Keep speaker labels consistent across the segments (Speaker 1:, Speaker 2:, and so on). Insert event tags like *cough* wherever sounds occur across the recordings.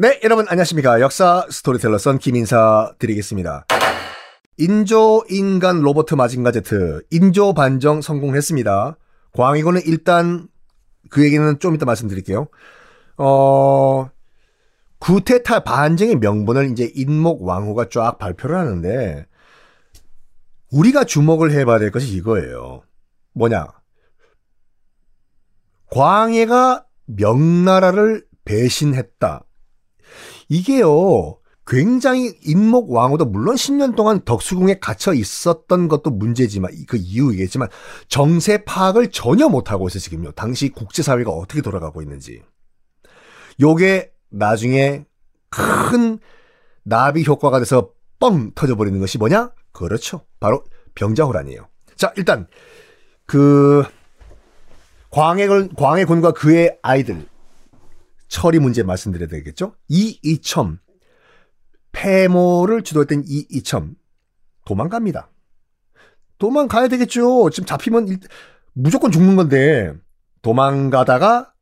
Speaker 1: 네, 여러분 안녕하십니까. 역사 스토리텔러 썬킴 인사 드리겠습니다. 인조 인간 로보트 마징가 제트 인조 반정 성공했습니다. 광해군은 일단 그 얘기는 좀 이따 말씀드릴게요. 어, 쿠데타 반정의 명분을 이제 인목 왕후가 쫙 발표를 하는데 우리가 주목을 해봐야 될 것이 이거예요. 뭐냐? 광해가 명나라를 배신했다. 이게요, 굉장히 인목 왕후도 물론 10년 동안 덕수궁에 갇혀 있었던 것도 문제지만, 그 이유이겠지만, 정세 파악을 전혀 못하고 있어, 지금요. 당시 국제사회가 어떻게 돌아가고 있는지. 요게 나중에 큰 나비 효과가 돼서 뻥 터져버리는 것이 뭐냐? 그렇죠. 바로 병자호란이에요. 자, 일단, 그, 광해군, 광해군과 그의 아이들, 처리 문제 말씀드려야 되겠죠? 이 이첨, 폐모를 주도했던 이 이첨, 도망갑니다. 도망가야 되겠죠. 지금 잡히면 일, 무조건 죽는 건데, 도망가다가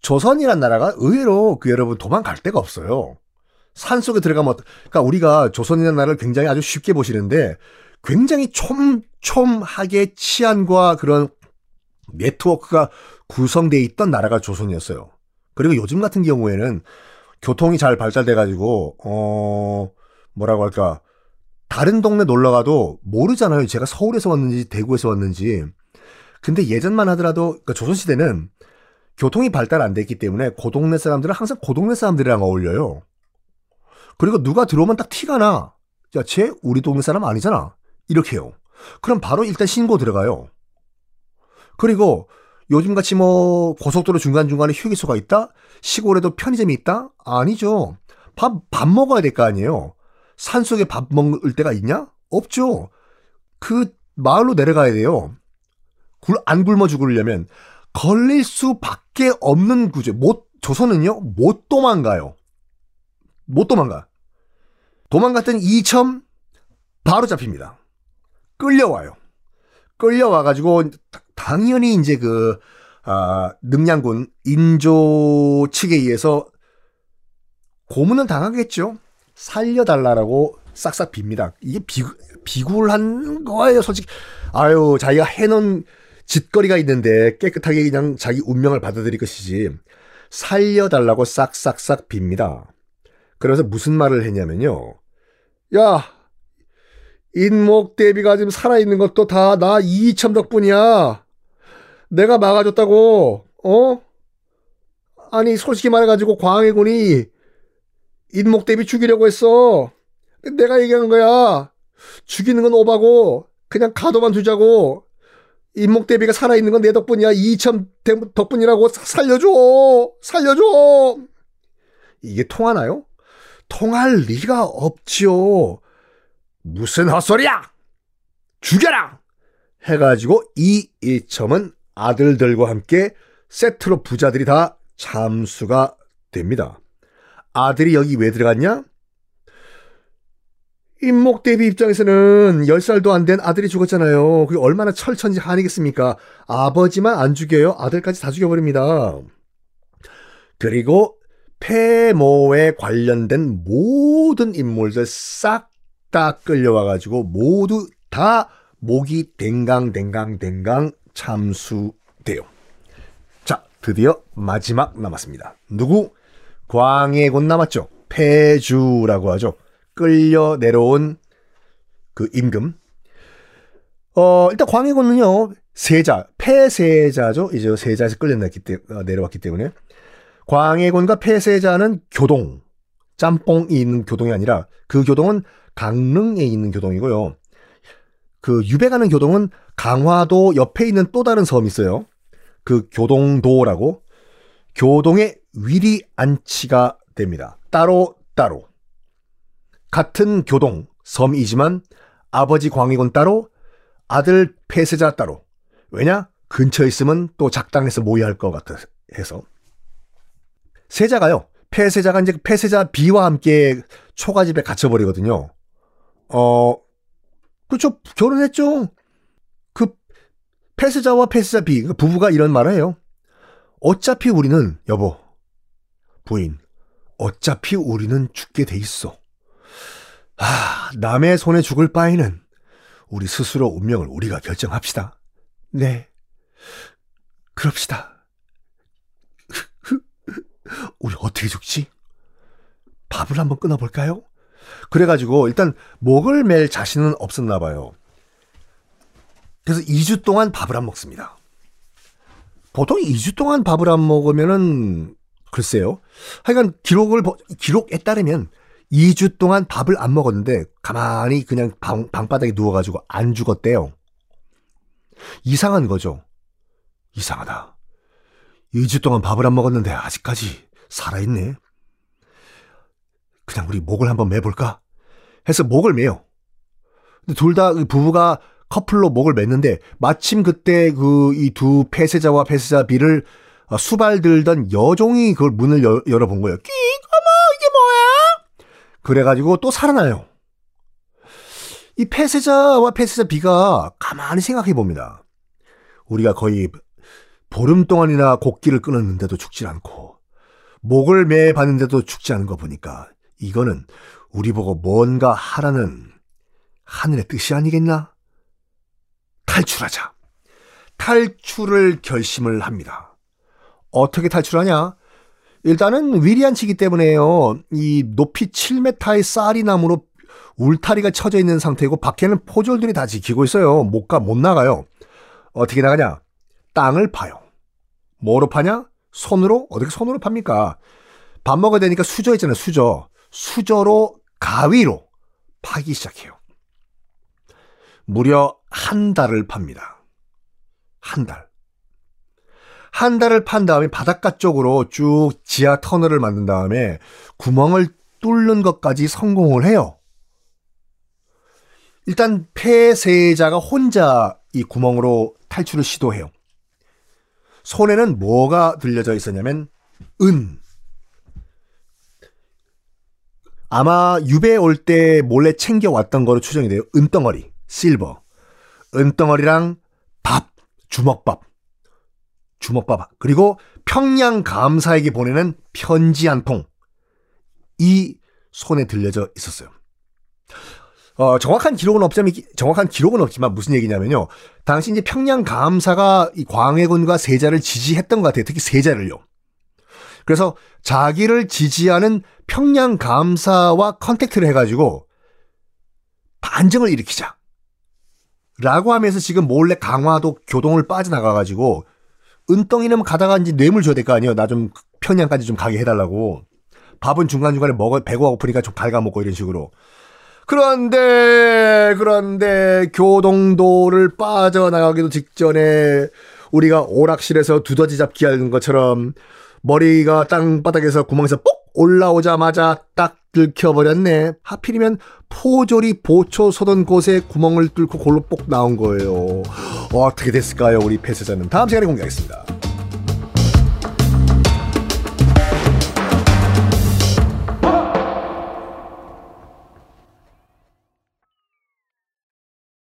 Speaker 1: 조선이란 나라가 의외로 그 여러분 도망갈 데가 없어요. 산 속에 들어가면, 그러니까 우리가 조선이라는 나라를 굉장히 아주 쉽게 보시는데, 굉장히 촘촘하게 치안과 그런 네트워크가 구성되어 있던 나라가 조선이었어요. 그리고 요즘 같은 경우에는 교통이 잘 발달돼 가지고, 어, 뭐라고 할까. 다른 동네 놀러 가도 모르잖아요. 제가 서울에서 왔는지 대구에서 왔는지. 근데 예전만 하더라도, 그러니까 조선시대는 교통이 발달 안 됐기 때문에 그 동네 사람들은 항상 그 동네 사람들이랑 어울려요. 그리고 누가 들어오면 딱 티가 나. 야, 쟤 우리 동네 사람 아니잖아. 이렇게 해요. 그럼 바로 일단 신고 들어가요. 그리고 요즘같이 뭐 고속도로 중간중간에 휴게소가 있다? 시골에도 편의점이 있다? 아니죠. 밥, 밥 먹어야 될 거 아니에요. 산속에 밥 먹을 때가 있냐? 없죠. 그 마을로 내려가야 돼요. 굴, 안 굶어 죽으려면 걸릴 수밖에 없는 구조. 못, 조선은요, 못 도망가요. 못 도망가. 도망갔던 이첨 바로 잡힙니다. 끌려와요. 끌려와가지고 당연히 이제 그 아, 능량군 인조 측에 의해서 고문은 당하겠죠. 살려달라고 싹싹 빕니다. 이게 비, 비굴한 거예요, 솔직히. 아유, 자기가 해놓은 짓거리가 있는데 깨끗하게 그냥 자기 운명을 받아들일 것이지. 살려달라고 싹싹싹 빕니다. 그래서 무슨 말을 했냐면요. 야, 인목 대비가 지금 살아있는 것도 다 나 이이첨 덕분이야. 내가 막아줬다고, 어? 아니, 솔직히 말해가지고 광해군이 인목 대비 죽이려고 했어. 내가 얘기한 거야. 죽이는 건 오바고, 그냥 가둬만 두자고. 인목 대비가 살아있는 건 내 덕분이야. 이이첨 덕분이라고 살려줘! 살려줘! 이게 통하나요? 통할 리가 없지요. 무슨 헛소리야! 죽여라! 해가지고 이 일첨은 아들들과 함께 세트로 부자들이 다 잠수가 됩니다. 아들이 여기 왜 들어갔냐? 임목 대비 입장에서는 10살도 안 된 아들이 죽었잖아요. 그게 얼마나 철천지 한이겠습니까? 아버지만 안 죽여요. 아들까지 다 죽여버립니다. 그리고 폐모에 관련된 모든 인물들 싹 다 끌려와가지고 모두 다 목이 댕강댕강댕강 참수돼요. 자, 드디어 마지막 남았습니다. 누구? 광해군 남았죠. 폐주라고 하죠. 끌려 내려온 그 임금. 어, 일단 광해군은요, 세자, 폐세자죠. 이제 세자에서 끌려냈기 때, 어, 내려왔기 때문에. 광해군과 폐세자는 교동, 짬뽕이 있는 교동이 아니라 그 교동은 강릉에 있는 교동이고요. 그 유배 가는 교동은 강화도 옆에 있는 또 다른 섬이 있어요. 그 교동도라고 교동의 위리 안치가 됩니다. 따로 따로 같은 교동 섬이지만 아버지 광희군 따로 아들 폐세자 따로 왜냐 근처에 있으면 또 작당해서 모여야 할것 같아 해서 세자가요 폐세자가 이제 폐세자 B와 함께 초가집에 갇혀버리거든요. 어 그렇죠 결혼했죠. 그 폐세자와 폐세자 B 그 부부가 이런 말을 해요. 어차피 우리는 여보 부인 어차피 우리는 죽게 돼 있어. 아, 남의 손에 죽을 바에는 우리 스스로 운명을 우리가 결정합시다. 네. 그럽시다. *laughs* 우리 어떻게 죽지? 밥을 한번 끊어볼까요? 그래가지고 일단 목을 맬 자신은 없었나 봐요. 그래서 2주 동안 밥을 안 먹습니다. 보통 2주 동안 밥을 안 먹으면은 글쎄요. 하여간 기록을 기록에 따르면 2주 동안 밥을 안 먹었는데 가만히 그냥 방, 방바닥에 누워가지고 안 죽었대요. 이상한 거죠. 이상하다. 2주 동안 밥을 안 먹었는데 아직까지 살아있네. 그냥 우리 목을 한번 매볼까? 해서 목을 매요. 근데 둘 다 부부가 커플로 목을 맸는데 마침 그때 그 이 두 폐쇄자와 폐쇄자 비를 어, 수발 들던 여종이 그걸 문을 여, 열어본 거예요. 끼, 어머, 이게 뭐야? 그래가지고 또 살아나요. 이 폐쇄자와 폐쇄자 비가 가만히 생각해 봅니다. 우리가 거의 보름 동안이나 곡기를 끊었는데도 죽질 않고 목을 매 봤는데도 죽지 않은 거 보니까 이거는 우리 보고 뭔가 하라는 하늘의 뜻이 아니겠나? 탈출하자. 탈출을 결심을 합니다. 어떻게 탈출하냐? 일단은 위리안치기 때문에요. 이 높이 7m의 쌀이 나무로 울타리가 쳐져 있는 상태고 밖에는 포졸들이 다 지키고 있어요. 못 가, 못 나가요. 어떻게 나가냐? 땅을 파요. 뭐로 파냐? 손으로? 어떻게 손으로 팝니까? 밥 먹어야 되니까 수저 있잖아요, 수저. 수저로 가위로 파기 시작해요. 무려 한 달을 팝니다. 한 달. 한 달을 판 다음에 바닷가 쪽으로 쭉 지하 터널을 만든 다음에 구멍을 뚫는 것까지 성공을 해요. 일단 폐세자가 혼자 이 구멍으로 탈출을 시도해요. 손에는 뭐가 들려져 있었냐면 은. 아마 유배 올 때 몰래 챙겨왔던 거로 추정이 돼요. 은덩어리, 실버. 은덩어리랑 밥, 주먹밥. 주먹밥. 그리고 평양 감사에게 보내는 편지 한 통. 이 손에 들려져 있었어요. 어, 정확한 기록은 없지만, 정확한 기록은 없지만 무슨 얘기냐면요. 당시 이제 평양 감사가 이 광해군과 세자를 지지했던 것 같아요. 특히 세자를요. 그래서 자기를 지지하는 평양 감사와 contact를 해가지고 반정을 일으키자. 라고 하면서 지금 몰래 강화도 교동을 빠져나가가지고 은덩이는 가다가 이제 뇌물 줘야 될 거 아니에요. 나 좀 평양까지 좀 가게 해달라고. 밥은 중간중간에 먹어, 배고가 고프니까 좀 갉아먹고 이런 식으로. 그런데, 그런데 교동도를 빠져나가기도 직전에 우리가 오락실에서 두더지 잡기 하는 것처럼 머리가 땅바닥에서 구멍에서 뽁 올라오자마자 딱 들켜버렸네. 하필이면 포졸이 보초 서던 곳에 구멍을 뚫고 골로 뽁 나온 거예요. 어떻게 됐을까요, 우리 폐쇄자는? 다음 시간에 공개하겠습니다.